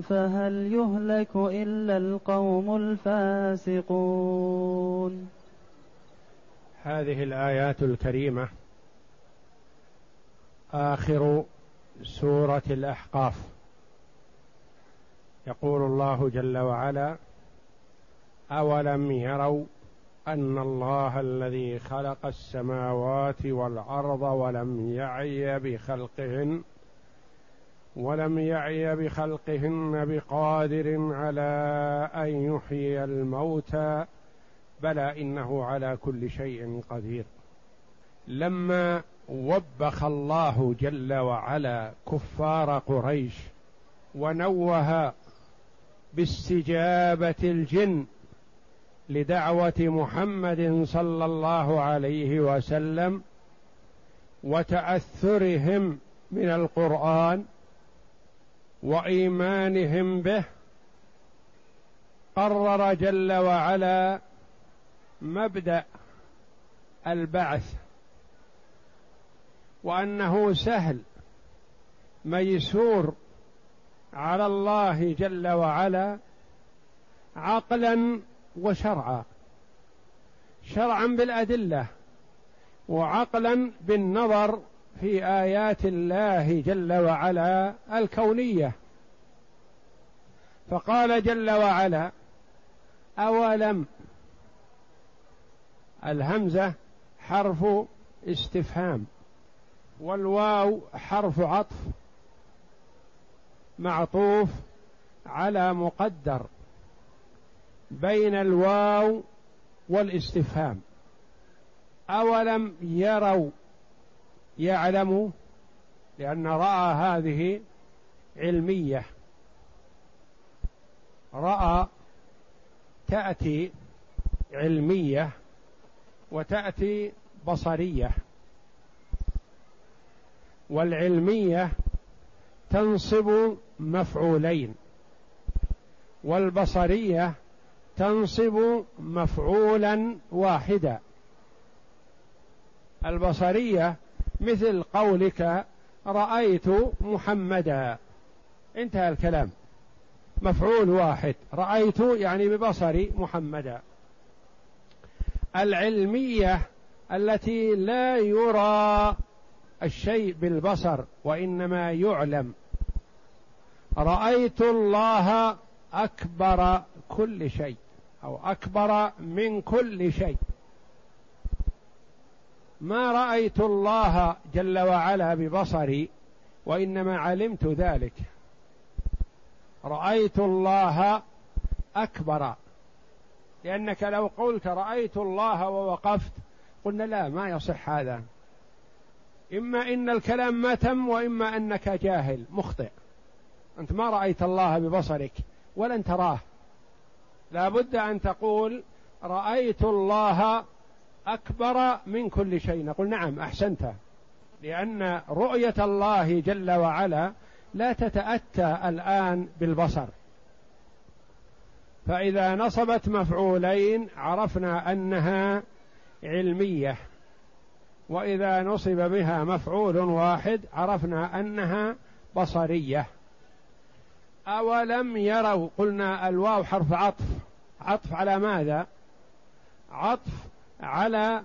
فهل يهلك إلا القوم الفاسقون؟ هذه الآيات الكريمة آخر سورة الأحقاف. يقول الله جل وعلا أولم يروا أن الله الذي خلق السماوات والأرض ولم يعي بخلقهن؟ ولم يعي بخلقهن بقادر على أن يحيي الموتى بلى إنه على كل شيء قدير. لما وبخ الله جل وعلا كفار قريش ونوه باستجابة الجن لدعوة محمد صلى الله عليه وسلم وتأثرهم من القرآن وإيمانهم به قرر جل وعلا مبدأ البعث وأنه سهل ميسور على الله جل وعلا عقلا وشرعا شرعا بالأدلة وعقلا بالنظر في آيات الله جل وعلا الكونية. فقال جل وعلا أولم الهمزة حرف استفهام والواو حرف عطف معطوف على مقدر بين الواو والاستفهام. أولم يروا يعلم لأن رأى هذه علمية. رأى تأتي علمية وتأتي بصرية. والعلمية تنصب مفعولين والبصرية تنصب مفعولا واحدا. البصرية مثل قولك رأيت محمدا. انتهى الكلام. مفعول واحد. رأيت يعني ببصري محمدا. العلمية التي لا يرى الشيء بالبصر وإنما يعلم. رأيت الله أكبر كل شيء أو أكبر من كل شيء. ما رأيت الله جل وعلا ببصري وإنما علمت ذلك. رأيت الله أكبر. لأنك لو قلت رأيت الله ووقفت قلنا لا ما يصح هذا. إما إن الكلام ما تم وإما أنك جاهل مخطئ. أنت ما رأيت الله ببصرك ولن تراه. لا بد أن تقول رأيت الله أكبر من كل شيء. نقول نعم أحسنت. لأن رؤية الله جل وعلا لا تتأتى الآن بالبصر. فإذا نصبت مفعولين عرفنا أنها علمية. وإذا نصب بها مفعول واحد عرفنا أنها بصرية. أولم يروا؟ قلنا الواو حرف عطف. عطف على ماذا؟ عطف على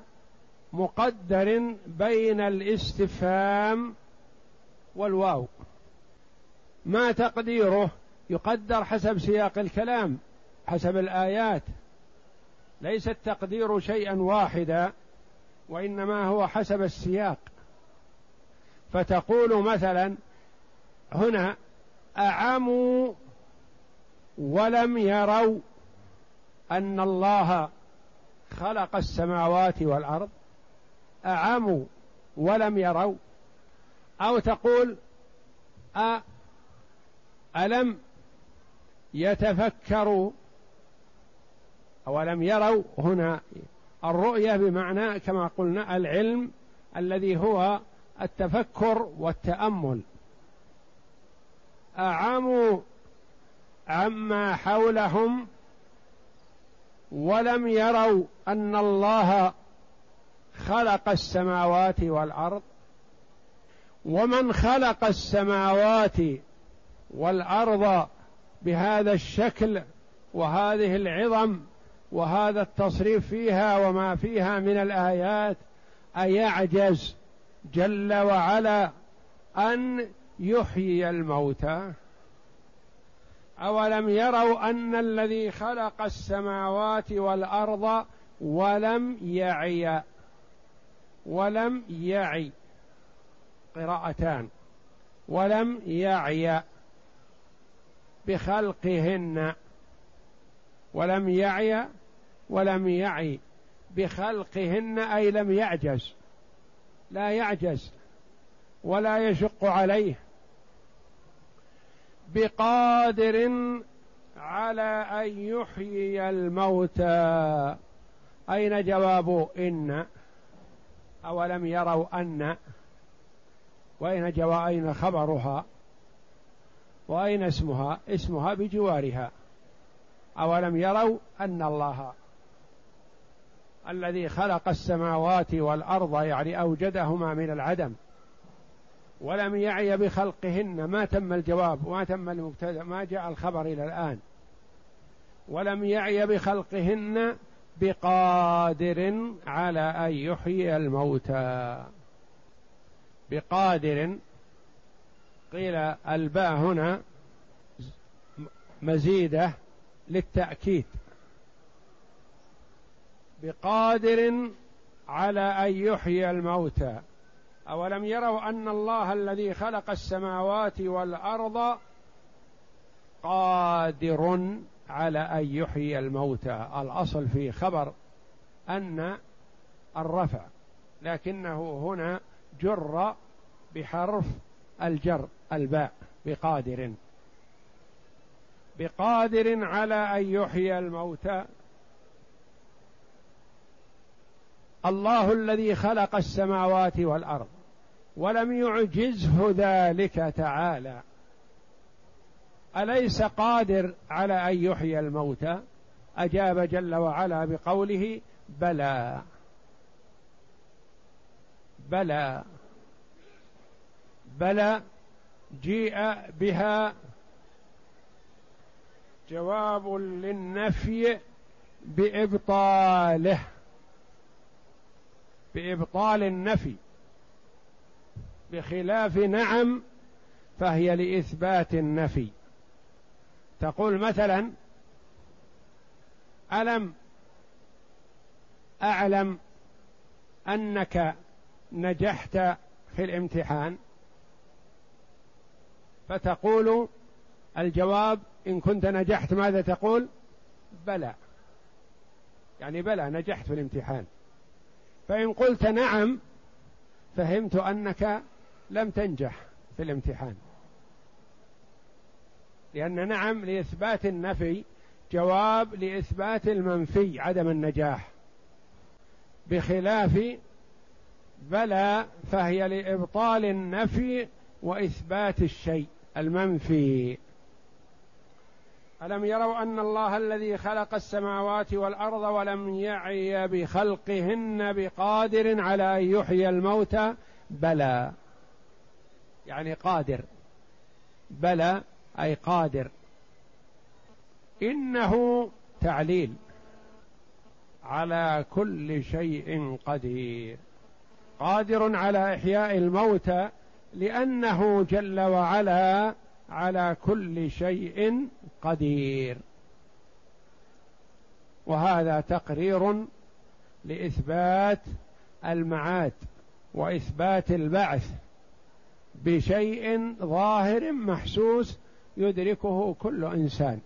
مقدر بين الاستفهام والواو. ما تقديره يقدر حسب سياق الكلام حسب الآيات. ليس التقدير شيئا واحدا وإنما هو حسب السياق. فتقول مثلا هنا أعموا ولم يروا أن الله خلق السماوات والأرض أعموا ولم يروا أو تقول أ ألم يتفكروا أولم يروا هنا الرؤية بمعنى كما قلنا العلم الذي هو التفكر والتأمل. أعموا عما حولهم ولم يروا أن الله خلق السماوات والأرض ومن خلق السماوات والأرض بهذا الشكل وهذه العظم وهذا التصريف فيها وما فيها من الآيات أيعجز جل وعلا أن يحيي الموتى؟ أولم يروا أن الذي خلق السماوات والأرض ولم يعي؟ ولم يعي. قراءتان. ولم يعي بخلقهن. ولم يعي ولم يعي بخلقهن أي لم يعجز. لا يعجز. ولا يشق عليه. بقادر على أن يحيي الموتى. أين جواب إن؟ أولم يروا أن؟ وأين جواب أين خبرها؟ وأين اسمها؟ اسمها بجوارها. أولم يروا أن الله الذي خلق السماوات والأرض يعني أوجدهما من العدم ولم يعي بخلقهن. ما تم الجواب وما تم المبتدأ ما جاء الخبر إلى الآن. ولم يعي بخلقهن بقادر على أن يحيي الموتى. بقادر. قيل الباء هنا مزيدة للتأكيد. بقادر على أن يحيي الموتى. أولم يروا أن الله الذي خلق السماوات والأرض قادر على أن يحيي الموتى؟ الأصل في خبر أن الرفع لكنه هنا جر بحرف الجر الباء بقادر. بقادر على أن يحيي الموتى. الله الذي خلق السماوات والأرض. ولم يعجزه ذلك تعالى. أليس قادر على أن يحيي الموتى؟ أجاب جل وعلا بقوله بلى. بلى. بلى جيء بها جواب للنفي بإبطاله. بإبطال النفي. بخلاف نعم فهي لإثبات النفي. تقول مثلا ألم أعلم أنك نجحت في الامتحان؟ فتقول الجواب إن كنت نجحت ماذا تقول؟ بلى. يعني بلى نجحت في الامتحان. فإن قلت نعم فهمت أنك لم تنجح في الامتحان. لأن نعم لإثبات النفي جواب لإثبات المنفي عدم النجاح. بخلاف بلى فهي لإبطال النفي وإثبات الشيء المنفي. ألم يروا أن الله الذي خلق السماوات والأرض ولم يعي بخلقهن بقادر على أن يحيي الموتى؟ بلى. يعني قادر. بلى أي قادر. إنه تعليل. على كل شيء قدير. قادر على إحياء الموتى لأنه جل وعلا على كل شيء قدير. وهذا تقرير لإثبات المعاد وإثبات البعث. بشيء ظاهر محسوس يدركه كل إنسان.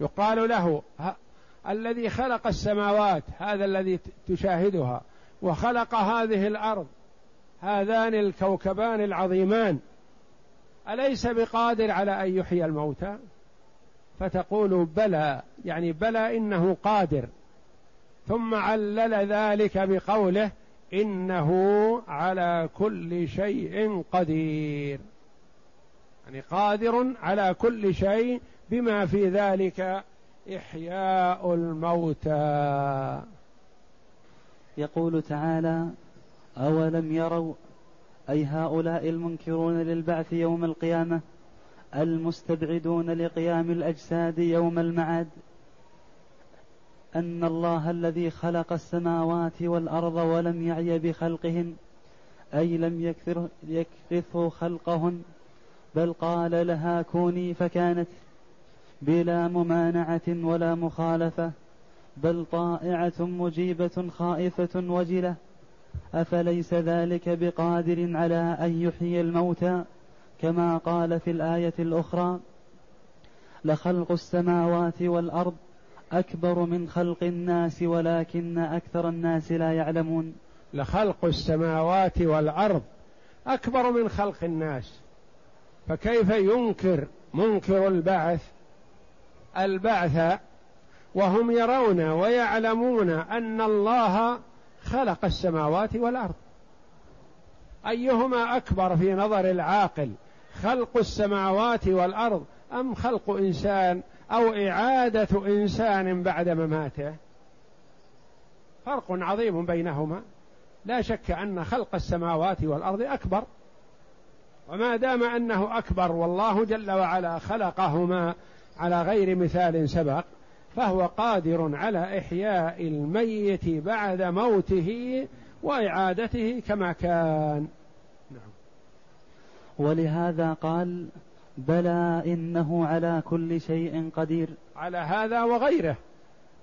يقال له الذي خلق السماوات هذا الذي تشاهدها وخلق هذه الأرض هذان الكوكبان العظيمان أليس بقادر على أن يحيي الموتى؟ فتقول بلى. يعني بلى إنه قادر. ثم علل ذلك بقوله إنه على كل شيء قدير. يعني قادر على كل شيء بما في ذلك إحياء الموتى. يقول تعالى أولم يروا أي هؤلاء المنكرون للبعث يوم القيامة المستبعدون لقيام الأجساد يوم المعاد؟ أن الله الذي خلق السماوات والأرض ولم يعي بخلقهن أي لم يكثر يكثر خلقهن بل قال لها كوني فكانت بلا ممانعة ولا مخالفة بل طائعة مجيبة خائفة وجلة أفليس ذلك بقادر على أن يحيي الموتى؟ كما قال في الآية الأخرى لخلق السماوات والأرض أكبر من خلق الناس ولكن أكثر الناس لا يعلمون. لخلق السماوات والأرض. أكبر من خلق الناس. فكيف ينكر منكر البعث؟ البعث وهم يرون ويعلمون أن الله خلق السماوات والأرض. أيهما أكبر في نظر العاقل؟ خلق السماوات والأرض أم خلق إنسان أو إعادة إنسان بعد مماته؟ فرق عظيم بينهما. لا شك أن خلق السماوات والأرض أكبر. وما دام أنه أكبر والله جل وعلا خلقهما على غير مثال سبق فهو قادر على إحياء الميت بعد موته وإعادته كما كان. نعم ولهذا قال بلى إنه على كل شيء قدير. على هذا وغيره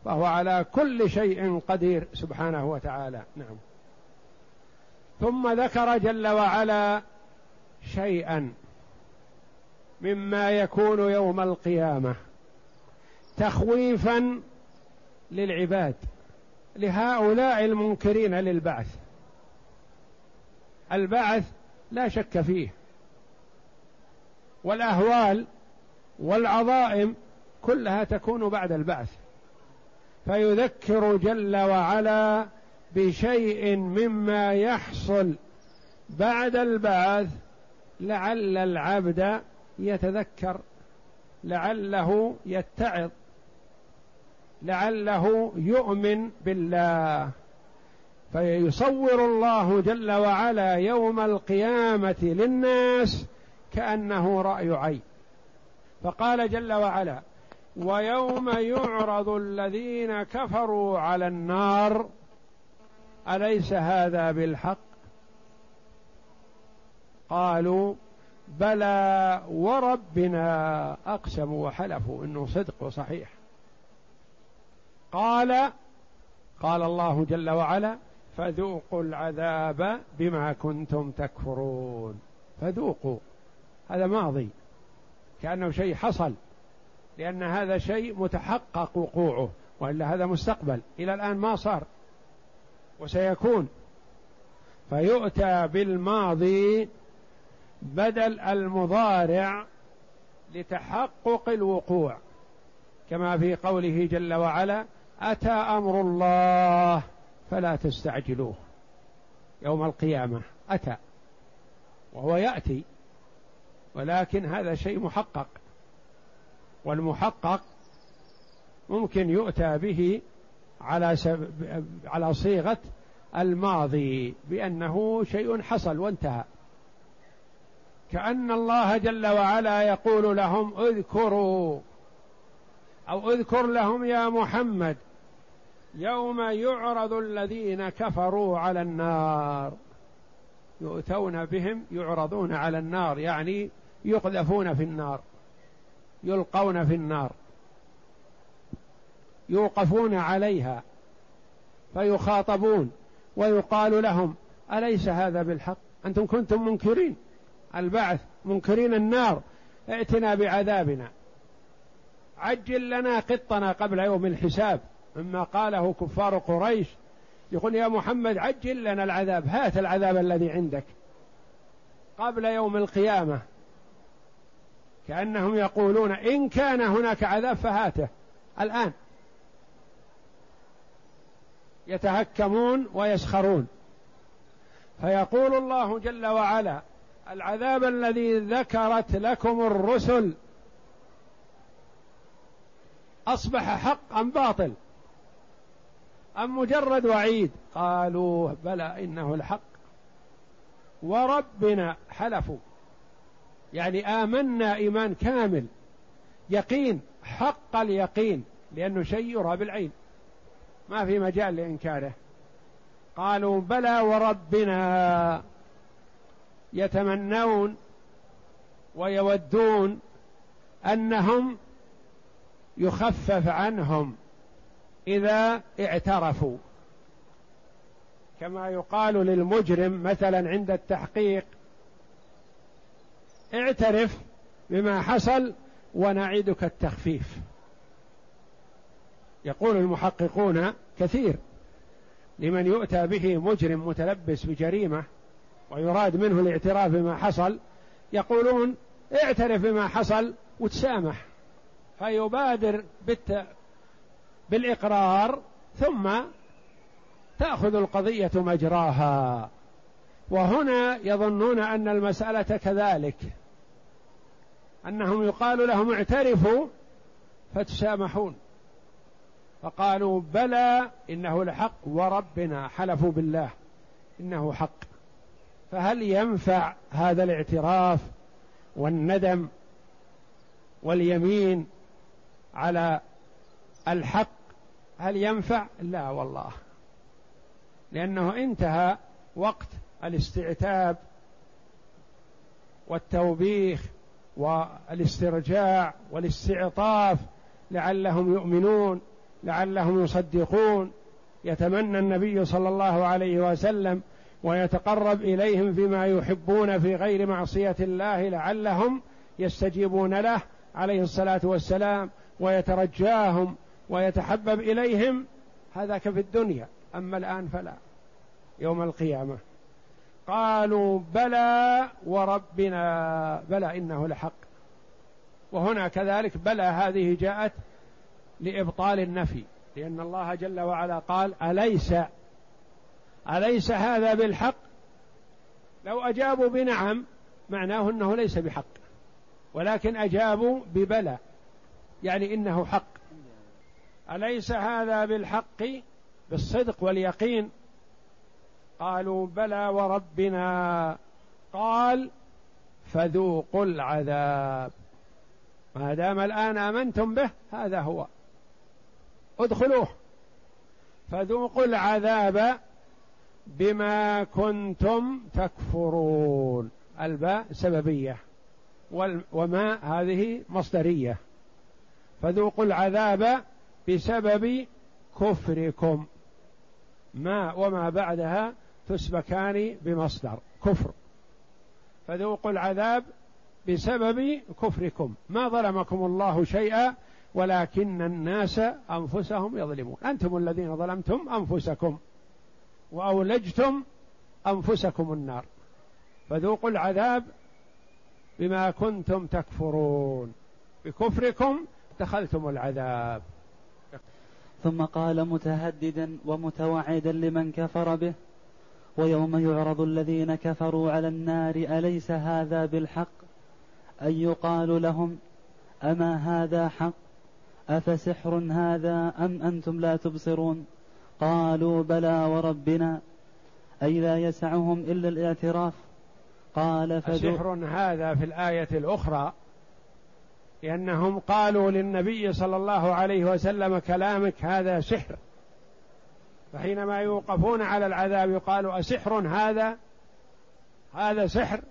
فهو على كل شيء قدير سبحانه وتعالى. نعم. ثم ذكر جل وعلا شيئا مما يكون يوم القيامة تخويفا للعباد لهؤلاء المنكرين للبعث. البعث لا شك فيه. والأهوال والعظائم كلها تكون بعد البعث. فيذكر جل وعلا بشيء مما يحصل بعد البعث لعل العبد يتذكر لعله يتعظ لعله يؤمن بالله. فيصور الله جل وعلا يوم القيامة للناس كأنه رأي عين. فقال جل وعلا ويوم يعرض الذين كفروا على النار أليس هذا بالحق؟ قالوا بلى وربنا أقسموا وحلفوا إنه صدق وصحيح. قال قال الله جل وعلا فذوقوا العذاب بما كنتم تكفرون. فذوقوا. هذا ماضي. كأنه شيء حصل. لأن هذا شيء متحقق وقوعه وإلا هذا مستقبل. إلى الآن ما صار. وسيكون. فيؤتى بالماضي بدل المضارع لتحقق الوقوع. كما في قوله جل وعلا أتى أمر الله فلا تستعجلوه. يوم القيامة. أتى. وهو يأتي. ولكن هذا شيء محقق. والمحقق ممكن يؤتى به على على صيغة الماضي بأنه شيء حصل وانتهى. كأن الله جل وعلا يقول لهم اذكروا أو اذكر لهم يا محمد يوم يعرض الذين كفروا على النار. يؤتون بهم يعرضون على النار يعني يقذفون في النار يلقون في النار يوقفون عليها فيخاطبون ويقال لهم أليس هذا بالحق؟ أنتم كنتم منكرين. البعث منكرين النار ائتنا بعذابنا. عجل لنا قطنا قبل يوم الحساب. مما قاله كفار قريش يقول يا محمد عجل لنا العذاب هات العذاب الذي عندك. قبل يوم القيامة كأنهم يقولون إن كان هناك عذاب فهاته. الآن. يتهكمون ويسخرون. فيقول الله جل وعلا العذاب الذي ذكرت لكم الرسل أصبح حق ام باطل أم مجرد وعيد؟ قالوا بلى إنه الحق. وربنا حلفوا. يعني آمنا إيمان كامل. يقين حق اليقين لأنه شيء يرى بالعين. ما في مجال لإنكاره. قالوا بلى وربنا. يتمنون ويودون أنهم يخفف عنهم إذا اعترفوا. كما يقال للمجرم مثلا عند التحقيق اعترف بما حصل ونعدك التخفيف. يقول المحققون كثير لمن يؤتى به مجرم متلبس بجريمة ويراد منه الاعتراف بما حصل يقولون اعترف بما حصل وتسامح فيبادر بالت... بالإقرار ثم تأخذ القضية مجراها. وهنا يظنون أن المسألة كذلك. أنهم يقال لهم اعترفوا فتسامحون. فقالوا بلى إنه لحق وربنا حلفوا بالله إنه حق. فهل ينفع هذا الاعتراف والندم واليمين على الحق؟ هل ينفع؟ لا والله. لأنه انتهى وقت الاستعتاب والتوبيخ والاسترجاع والاستعطاف لعلهم يؤمنون لعلهم يصدقون. يتمنى النبي صلى الله عليه وسلم ويتقرب إليهم فيما يحبون في غير معصية الله لعلهم يستجيبون له عليه الصلاة والسلام ويترجاهم ويتحبب إليهم. هذا في الدنيا أما الآن فلا. يوم القيامة. قالوا بلى وربنا بلى إنه لحق. وهنا كذلك بلى هذه جاءت لإبطال النفي لأن الله جل وعلا قال أليس أليس هذا بالحق؟ لو أجابوا بنعم معناه أنه ليس بحق ولكن أجابوا ببلى يعني إنه حق. أليس هذا بالحق؟ بالصدق واليقين. قالوا بلى وربنا. قال فذوقوا العذاب. ما دام الآن آمنتم به هذا هو. ادخلوه. فذوقوا العذاب بما كنتم تكفرون. الباء سببية. وما هذه مصدرية. فذوقوا العذاب بسبب كفركم. ما وما بعدها تسبكان بمصدر كفر. فذوقوا العذاب بسبب كفركم. ما ظلمكم الله شيئا ولكن الناس أنفسهم يظلمون. أنتم الذين ظلمتم أنفسكم وأولجتم أنفسكم النار. فذوقوا العذاب بما كنتم تكفرون. بكفركم دخلتم العذاب. ثم قال متهددا ومتوعدا لمن كفر به. ويوم يعرض الذين كفروا على النار أليس هذا بالحق؟ أن يقال لهم أما هذا حق؟ أفسحر هذا أم أنتم لا تبصرون؟ قالوا بلى وربنا. أي لا يسعهم إلا الاعتراف؟ قال فسحر هذا في الآية الأخرى لأنهم قالوا للنبي صلى الله عليه وسلم كلامك هذا سحر. فحينما يوقفون على العذاب يقال أسحر هذا؟ هذا سحر.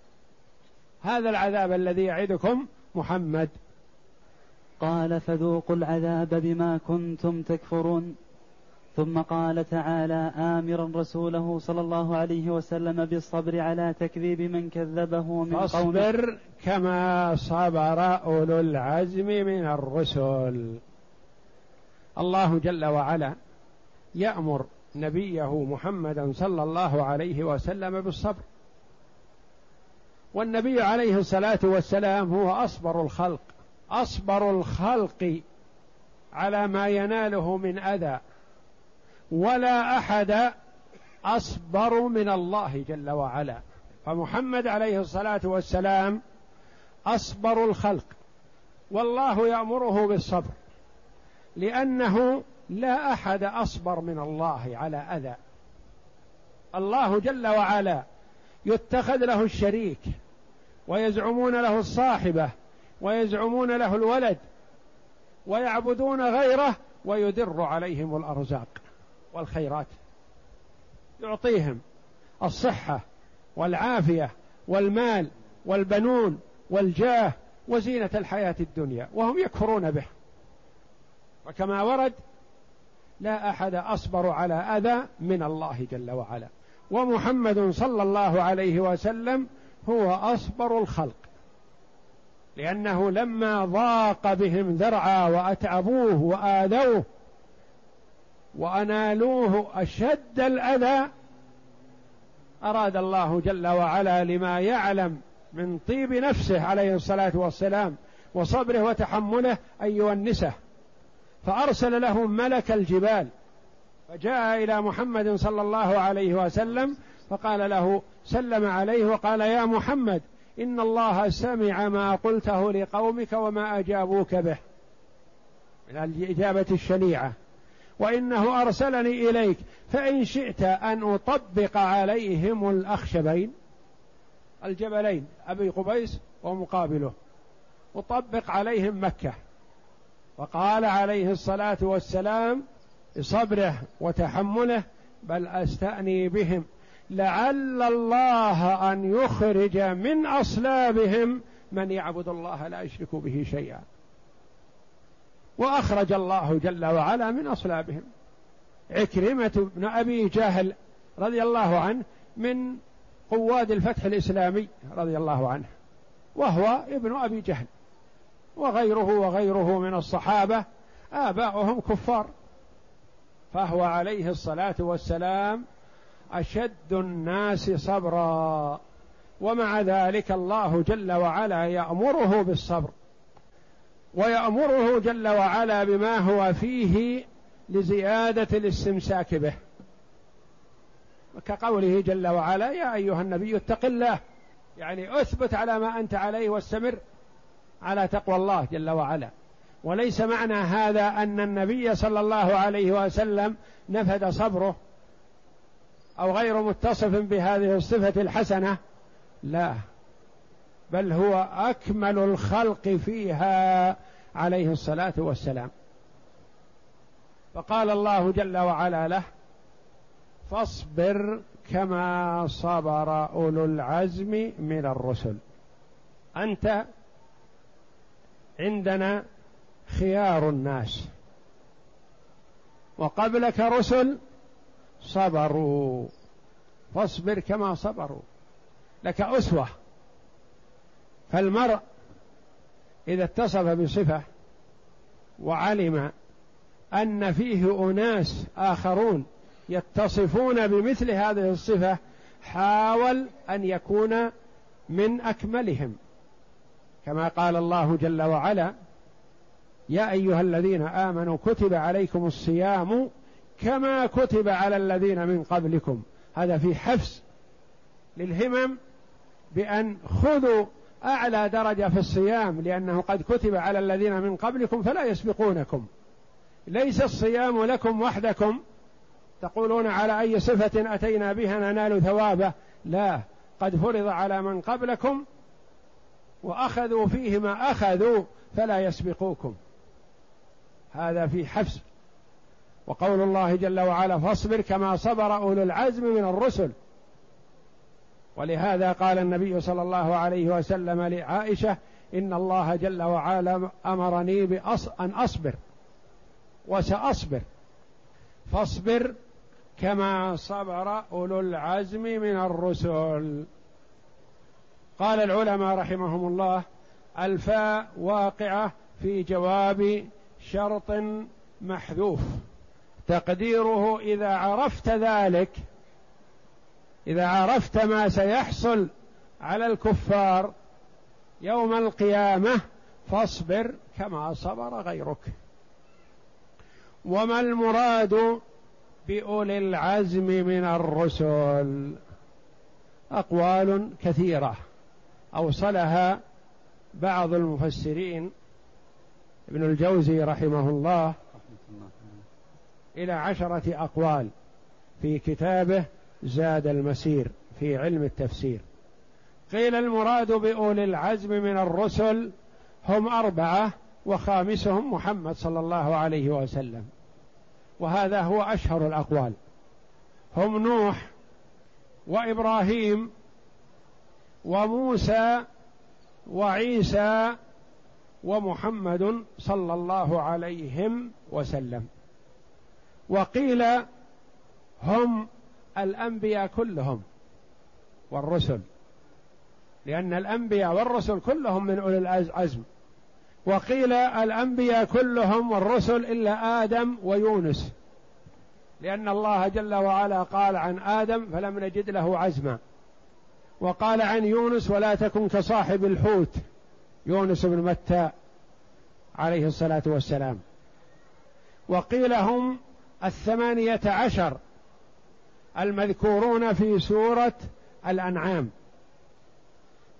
هذا العذاب الذي يعدكم محمد. قال فذوقوا العذاب بما كنتم تكفرون. ثم قال تعالى آمرا رسوله صلى الله عليه وسلم بالصبر على تكذيب من كذبه من فاصبر كما صبر أولو العزم من الرسل. الله جل وعلا يأمر نبيه محمدا صلى الله عليه وسلم بالصبر. والنبي عليه الصلاة والسلام هو أصبر الخلق أصبر الخلق على ما يناله من أذى ولا أحد أصبر من الله جل وعلا. فمحمد عليه الصلاة والسلام أصبر الخلق والله يأمره بالصبر لأنه لا أحد أصبر من الله على أذى. الله جل وعلا يتخذ له الشريك ويزعمون له الصاحبة ويزعمون له الولد ويعبدون غيره ويدر عليهم الأرزاق والخيرات. يعطيهم الصحة والعافية والمال والبنون والجاه وزينة الحياة الدنيا وهم يكفرون به. وكما ورد لا أحد أصبر على أذى من الله جل وعلا. ومحمد صلى الله عليه وسلم هو أصبر الخلق. لأنه لما ضاق بهم ذرعا وأتعبوه وآذوه وأنالوه أشد الأذى أراد الله جل وعلا لما يعلم من طيب نفسه عليه الصلاة والسلام وصبره وتحمله أن يونسه. فأرسل له ملك الجبال. فجاء إلى محمد صلى الله عليه وسلم فقال له سلم عليه وقال يا محمد إن الله سمع ما قلته لقومك وما أجابوك به. من الإجابة الشنيعة. وإنه أرسلني إليك فإن شئت أن أطبق عليهم الأخشبين. الجبلين أبي قبيس ومقابله. أطبق عليهم مكة. وقال عليه الصلاة والسلام بصبره وتحمله بل أستأني بهم. لعل الله أن يخرج من أصلابهم من يعبد الله لا يشرك به شيئا. وأخرج الله جل وعلا من أصلابهم. عكرمة بن أبي جهل رضي الله عنه من قواد الفتح الإسلامي رضي الله عنه وهو ابن أبي جهل. وغيره وغيره من الصحابة آباؤهم كفار. فهو عليه الصلاة والسلام أشد الناس صبرا. ومع ذلك الله جل وعلا يأمره بالصبر ويأمره جل وعلا بما هو فيه لزيادة الاستمساك به. كقوله جل وعلا يا أيها النبي اتق الله يعني أثبت على ما أنت عليه واستمر. على تقوى الله جل وعلا. وليس معنى هذا أن النبي صلى الله عليه وسلم نفد صبره أو غير متصف بهذه الصفة الحسنة. لا. بل هو أكمل الخلق فيها عليه الصلاة والسلام. فقال الله جل وعلا له فاصبر كما صبر أولو العزم من الرسل. أنت عندنا خيار الناس. وقبلك رسل صبروا. فاصبر كما صبروا. لك أسوة. فالمرء إذا اتصف بصفة وعلم أن فيه أناس آخرون يتصفون بمثل هذه الصفة حاول أن يكون من أكملهم. كما قال الله جل وعلا يا أيها الذين آمنوا كتب عليكم الصيام كما كتب على الذين من قبلكم. هذا في حفز للهمم بأن خذوا أعلى درجة في الصيام لأنه قد كتب على الذين من قبلكم فلا يسبقونكم. ليس الصيام لكم وحدكم. تقولون على أي صفة أتينا بها ننال ثوابه؟ لا قد فرض على من قبلكم وأخذوا فيه ما أخذوا فلا يسبقوكم. هذا في حفظ. وقول الله جل وعلا فاصبر كما صبر أولو العزم من الرسل. ولهذا قال النبي صلى الله عليه وسلم لعائشة إن الله جل وعلا أمرني بأص أن أصبر. وسأصبر. فاصبر كما صبر أولو العزم من الرسل. قال العلماء رحمهم الله الفاء واقعة في جواب شرط محذوف. تقديره إذا عرفت ذلك إذا عرفت ما سيحصل على الكفار يوم القيامة فاصبر كما صبر غيرك. وما المراد بأولي العزم من الرسل؟ أقوال كثيرة. أوصلها بعض المفسرين ابن الجوزي رحمه الله إلى عشرة أقوال في كتابه زاد المسير في علم التفسير. قيل المراد بأولي العزم من الرسل هم أربعة وخامسهم محمد صلى الله عليه وسلم. وهذا هو أشهر الأقوال. هم نوح وإبراهيم وموسى وعيسى ومحمد صلى الله عليهم وسلم. وقيل هم الأنبياء كلهم والرسل لأن الأنبياء والرسل كلهم من أولي العزم. وقيل الأنبياء كلهم والرسل إلا آدم ويونس لأن الله جل وعلا قال عن آدم فلم نجد له عزما. وقال عن يونس ولا تكن كصاحب الحوت. يونس بن متى عليه الصلاة والسلام. وقيل هم الثمانية عشر المذكورون في سورة الأنعام.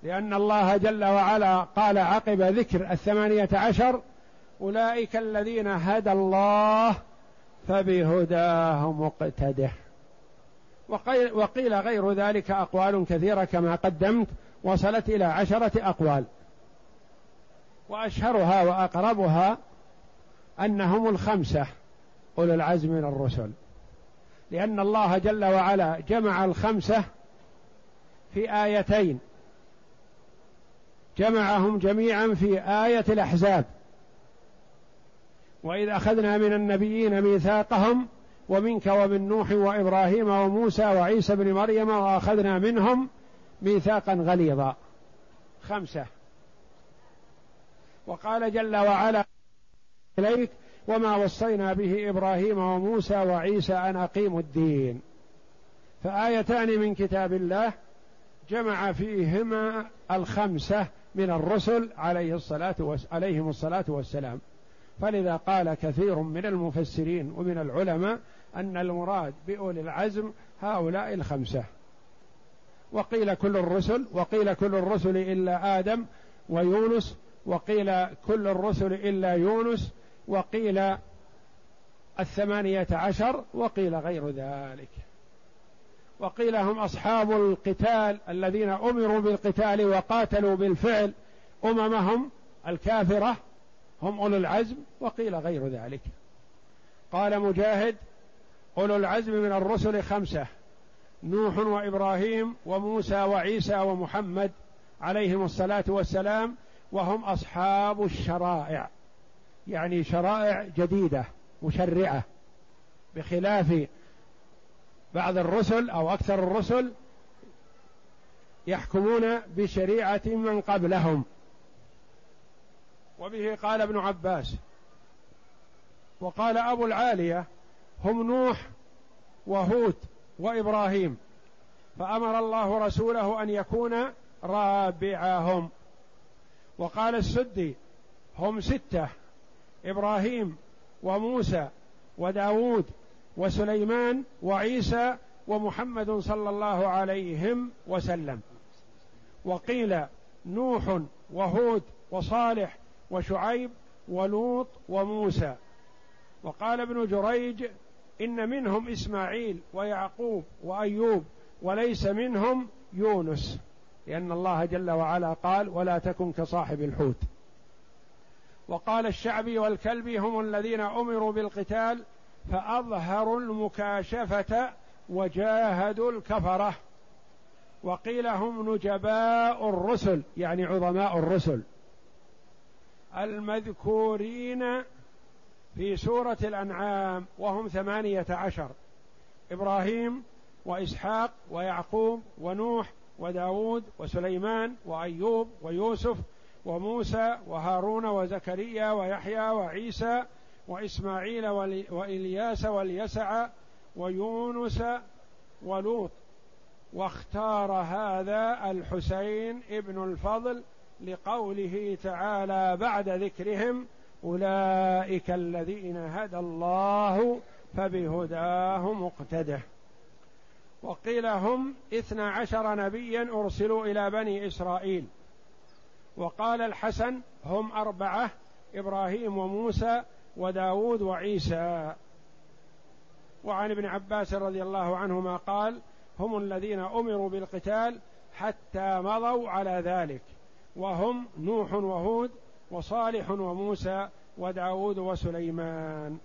لأن الله جل وعلا قال عقب ذكر الثمانية عشر أولئك الذين هدى الله فبهداه مقتده وقيل, غير ذلك أقوال كثيرة كما قدمت وصلت إلى عشرة أقوال. وأشهرها وأقربها أنهم الخمسة أولو العزم من الرسل. لأن الله جل وعلا جمع الخمسة في آيتين. جمعهم جميعا في آية الأحزاب. وإذ أخذنا من النبيين ميثاقهم ومنك ومن نوح وإبراهيم وموسى وعيسى بن مريم وأخذنا منهم ميثاقا غليظا. خمسة. وقال جل وعلا إليك وما وصينا به إبراهيم وموسى وعيسى أن أقيموا الدين. فآيتان من كتاب الله جمع فيهما الخمسة من الرسل عليه الصلاة عليهم الصلاة والسلام. فلذا قال كثير من المفسرين ومن العلماء أن المراد بأولي العزم هؤلاء الخمسة. وقيل كل الرسل وقيل كل الرسل إلا آدم ويونس وقيل كل الرسل إلا يونس وقيل الثمانية عشر وقيل غير ذلك. وقيل هم أصحاب القتال الذين أمروا بالقتال وقاتلوا بالفعل. أممهم الكافرة هم أولو العزم وقيل غير ذلك. قال مجاهد أولو العزم من الرسل خمسة نوح وإبراهيم وموسى وعيسى ومحمد عليهم الصلاة والسلام وهم أصحاب الشرائع. يعني شرائع جديدة مشرعة. بخلاف بعض الرسل أو أكثر الرسل يحكمون بشريعة من قبلهم. وبه قال ابن عباس وقال أبو العالية هم نوح وهود وإبراهيم. فأمر الله رسوله أن يكون رابعهم. وقال السدي هم ستة إبراهيم وموسى وداود وسليمان وعيسى ومحمد صلى الله عليهم وسلم. وقيل نوح وهود وصالح وشعيب ولوط وموسى. وقال ابن جريج إن منهم إسماعيل ويعقوب وأيوب وليس منهم يونس لأن الله جل وعلا قال ولا تكن كصاحب الحوت وقال الشعبي والكلبي هم الذين أمروا بالقتال فأظهروا المكاشفة وجاهدوا الكفرة وقيل هم نجباء الرسل يعني عظماء الرسل المذكورين في سورة الأنعام وهم ثمانية عشر. إبراهيم وإسحاق ويعقوب ونوح وداود وسليمان وأيوب ويوسف وموسى وهارون وزكريا ويحيى وعيسى وإسماعيل وإلياس واليسع ويونس ولوط. واختار هذا الحسين ابن الفضل لقوله تعالى بعد ذكرهم أولئك الذين هدى الله فبهداه مقتده وقيل هم اثنا عشر نبيا أرسلوا إلى بني إسرائيل. وقال الحسن هم أربعة إبراهيم وموسى وداود وعيسى. وعن ابن عباس رضي الله عنهما قال هم الذين أمروا بالقتال حتى مضوا على ذلك. وهم نوح وهود وصالح وموسى وداود وسليمان.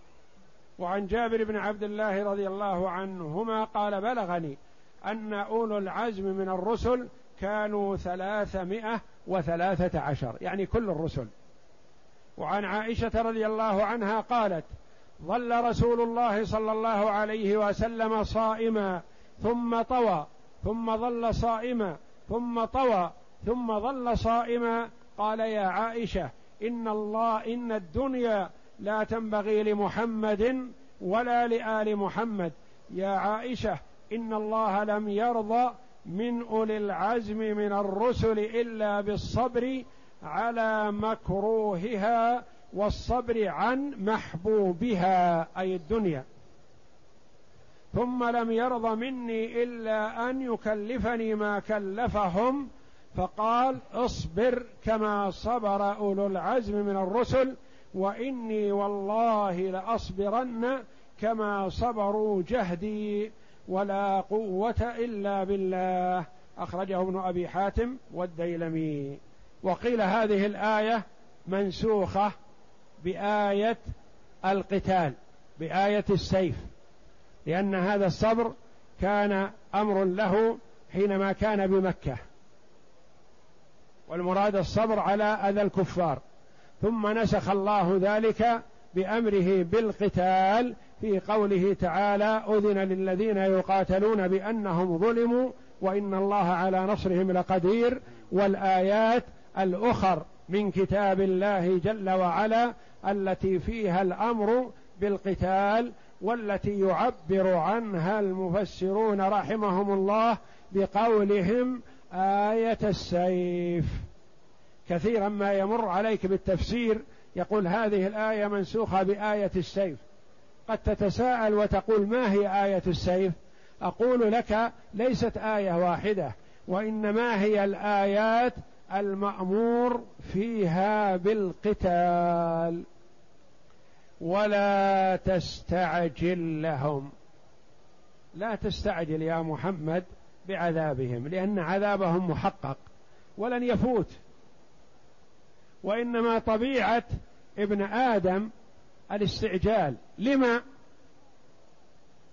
وعن جابر بن عبد الله رضي الله عنهما قال بلغني أن أولو العزم من الرسل كانوا ثلاثمائة وثلاثة عشر يعني كل الرسل. وعن عائشة رضي الله عنها قالت ظل رسول الله صلى الله عليه وسلم صائما ثم طوى ثم ظل صائما ثم طوى ثم ظل صائما قال يا عائشة إن الله إن الدنيا لا تنبغي لمحمد ولا لآل محمد. يا عائشة إن الله لم يرضى من أولي العزم من الرسل إلا بالصبر على مكروهها والصبر عن محبوبها أي الدنيا. ثم لم يرض مني إلا أن يكلفني ما كلفهم فقال اصبر كما صبر أولو العزم من الرسل وإني والله لأصبرن كما صبروا جهدي ولا قوة إلا بالله. أخرجه ابن أبي حاتم والديلمي. وقيل هذه الآية منسوخة بآية القتال بآية السيف لأن هذا الصبر كان أمر له حينما كان بمكة. والمراد الصبر على أذى الكفار. ثم نسخ الله ذلك بأمره بالقتال في قوله تعالى أذن للذين يقاتلون بأنهم ظلموا وإن الله على نصرهم لقدير. والآيات الأخر من كتاب الله جل وعلا التي فيها الأمر بالقتال والتي يعبر عنها المفسرون رحمهم الله بقولهم آية السيف. كثيرا ما يمر عليك بالتفسير يقول هذه الآية منسوخة بآية السيف. قد تتساءل وتقول ما هي آية السيف؟ أقول لك ليست آية واحدة وإنما هي الآيات المأمور فيها بالقتال. ولا تستعجل لهم. لا تستعجل يا محمد. بعذابهم لأن عذابهم محقق ولن يفوت. وإنما طبيعة ابن آدم الاستعجال. لما؟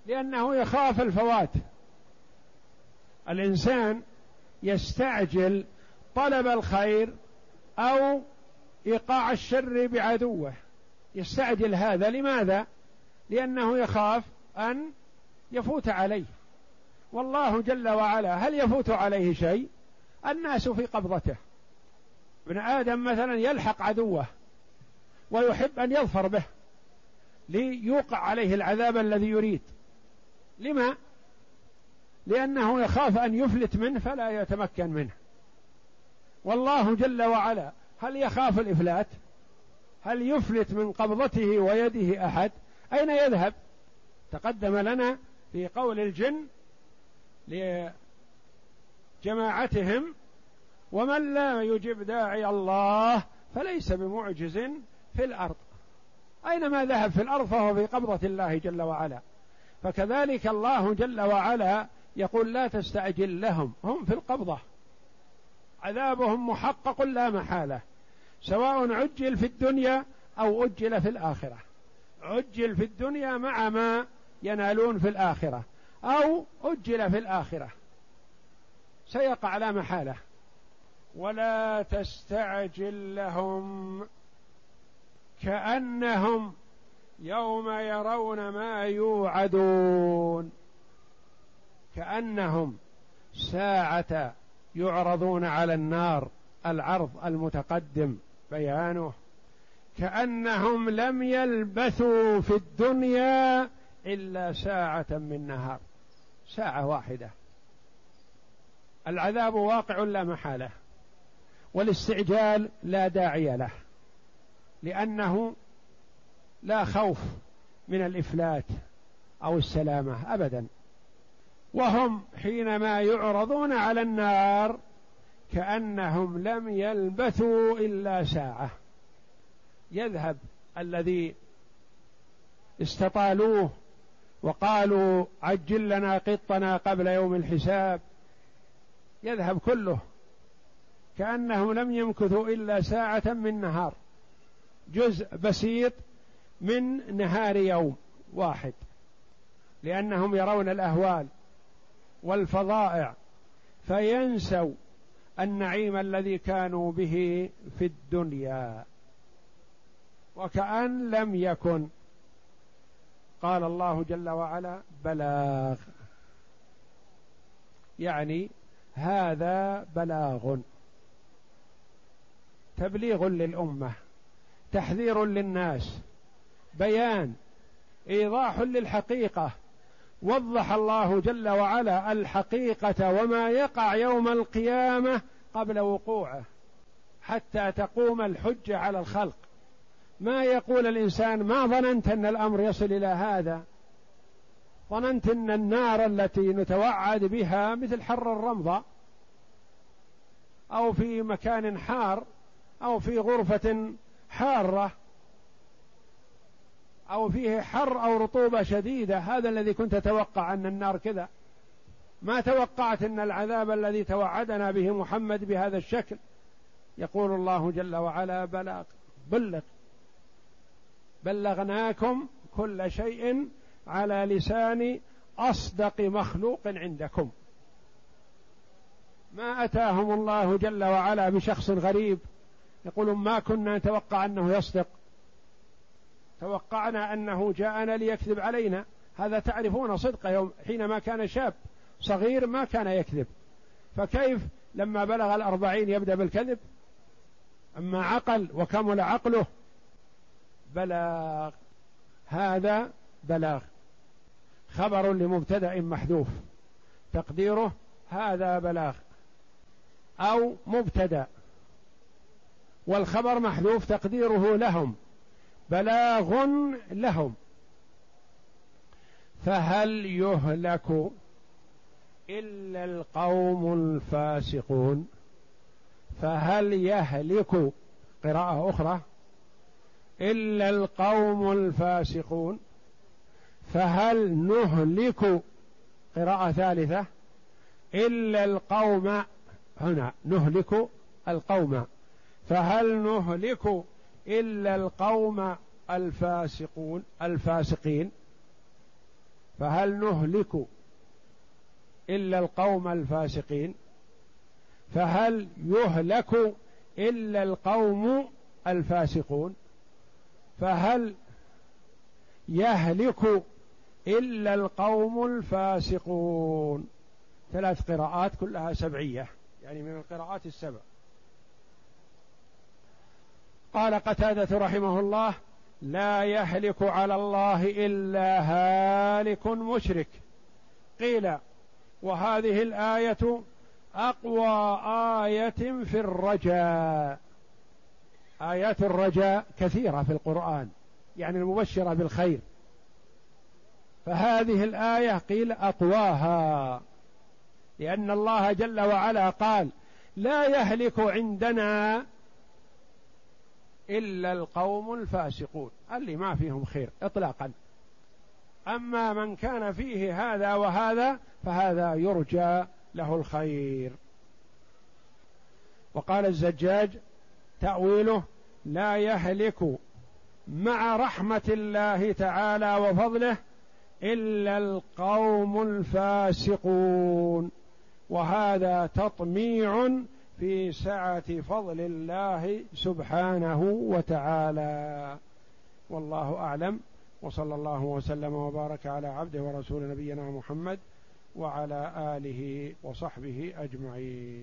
لأنه يخاف الفوات. الإنسان يستعجل طلب الخير أو إيقاع الشر بعدوه. يستعجل هذا. لماذا؟ لأنه يخاف أن يفوت عليه. والله جل وعلا هل يفوت عليه شيء؟ الناس في قبضته. ابن آدم مثلا يلحق عدوه ويحب أن يظفر به ليوقع عليه العذاب الذي يريد. لما؟ لأنه يخاف أن يفلت منه فلا يتمكن منه. والله جل وعلا هل يخاف الإفلات؟ هل يفلت من قبضته ويده أحد؟ أين يذهب؟ تقدم لنا في قول الجن لجماعتهم ومن لا يجب داعي الله فليس بمعجز في الأرض. اينما ذهب في الأرض فهو في قبضة الله جل وعلا. فكذلك الله جل وعلا يقول لا تستعجل لهم هم في القبضة. عذابهم محقق لا محالة سواء عجل في الدنيا أو أجل في الآخرة. عجل في الدنيا مع ما ينالون في الآخرة. أو أجل في الآخرة. سيقع لا محالة. ولا تستعجل لهم. كأنهم يوم يرون ما يوعدون. كأنهم ساعة يعرضون على النار العرض المتقدم بيانه. كأنهم لم يلبثوا في الدنيا إلا ساعة من نهار. ساعة واحدة. العذاب واقع لا محالة. والاستعجال لا داعي له. لأنه لا خوف من الإفلات أو السلامة ابدا. وهم حينما يعرضون على النار كأنهم لم يلبثوا إلا ساعة. يذهب الذي استطالوه وقالوا عجل لنا قطنا قبل يوم الحساب. يذهب كله كأنهم لم يمكثوا إلا ساعة من نهار. جزء بسيط من نهار يوم واحد لأنهم يرون الأهوال والفظائع فينسوا النعيم الذي كانوا به في الدنيا. وكأن لم يكن قال الله جل وعلا بلاغ. يعني هذا بلاغ. تبليغ للأمة تحذير للناس بيان إيضاح للحقيقة. وضح الله جل وعلا الحقيقة وما يقع يوم القيامة قبل وقوعه حتى تقوم الحجة على الخلق. ما يقول الإنسان ما ظننت أن الأمر يصل إلى هذا؟ ظننت أن النار التي نتوعد بها مثل حر الرمضة أو في مكان حار أو في غرفة حارة أو فيه حر أو رطوبة شديدة. هذا الذي كنت تتوقع أن النار كذا. ما توقعت أن العذاب الذي توعدنا به محمد بهذا الشكل. يقول الله جل وعلا بلاغ بلغ بلغناكم كل شيء على لسان أصدق مخلوق عندكم. ما أتاهم الله جل وعلا بشخص غريب يقولون ما كنا نتوقع أنه يصدق. توقعنا أنه جاءنا ليكذب علينا. هذا تعرفون صدقه يوم حينما كان شاب صغير ما كان يكذب. فكيف لما بلغ الأربعين يبدأ بالكذب؟ أما عقل وكمل عقله بلاغ. هذا بلاغ. خبر لمبتدأ محذوف. تقديره هذا بلاغ. أو مبتدأ. والخبر محذوف تقديره لهم. بلاغ لهم. فهل يهلك إلا القوم الفاسقون؟ فهل يهلك؟ قراءة أخرى. إلا القوم الفاسقون فهل نهلك قراءة ثالثة؟ إلا القوم هنا نهلك القوم. فهل نهلك إلا القوم الفاسقون الفاسقين؟ فهل نهلك إلا القوم الفاسقين؟ فهل يهلك إلا القوم الفاسقون؟ فهل يهلك إلا القوم الفاسقون؟ ثلاث قراءات كلها سبعية يعني من القراءات السبع. قال قتادة رحمه الله لا يهلك على الله إلا هالك مشرك. قيل وهذه الآية أقوى آية في الرجاء. آيات الرجاء كثيرة في القرآن يعني المبشرة بالخير. فهذه الآية قيل أقواها لأن الله جل وعلا قال لا يهلك عندنا إلا القوم الفاسقون اللي ما فيهم خير اطلاقا. أما من كان فيه هذا وهذا فهذا يرجى له الخير وقال الزجاج تأويله لا يهلك مع رحمة الله تعالى وفضله إلا القوم الفاسقون. وهذا تطميع في سعة فضل الله سبحانه وتعالى. والله أعلم. وصلى الله وسلم وبارك على عبده ورسول نبينا محمد وعلى آله وصحبه أجمعين.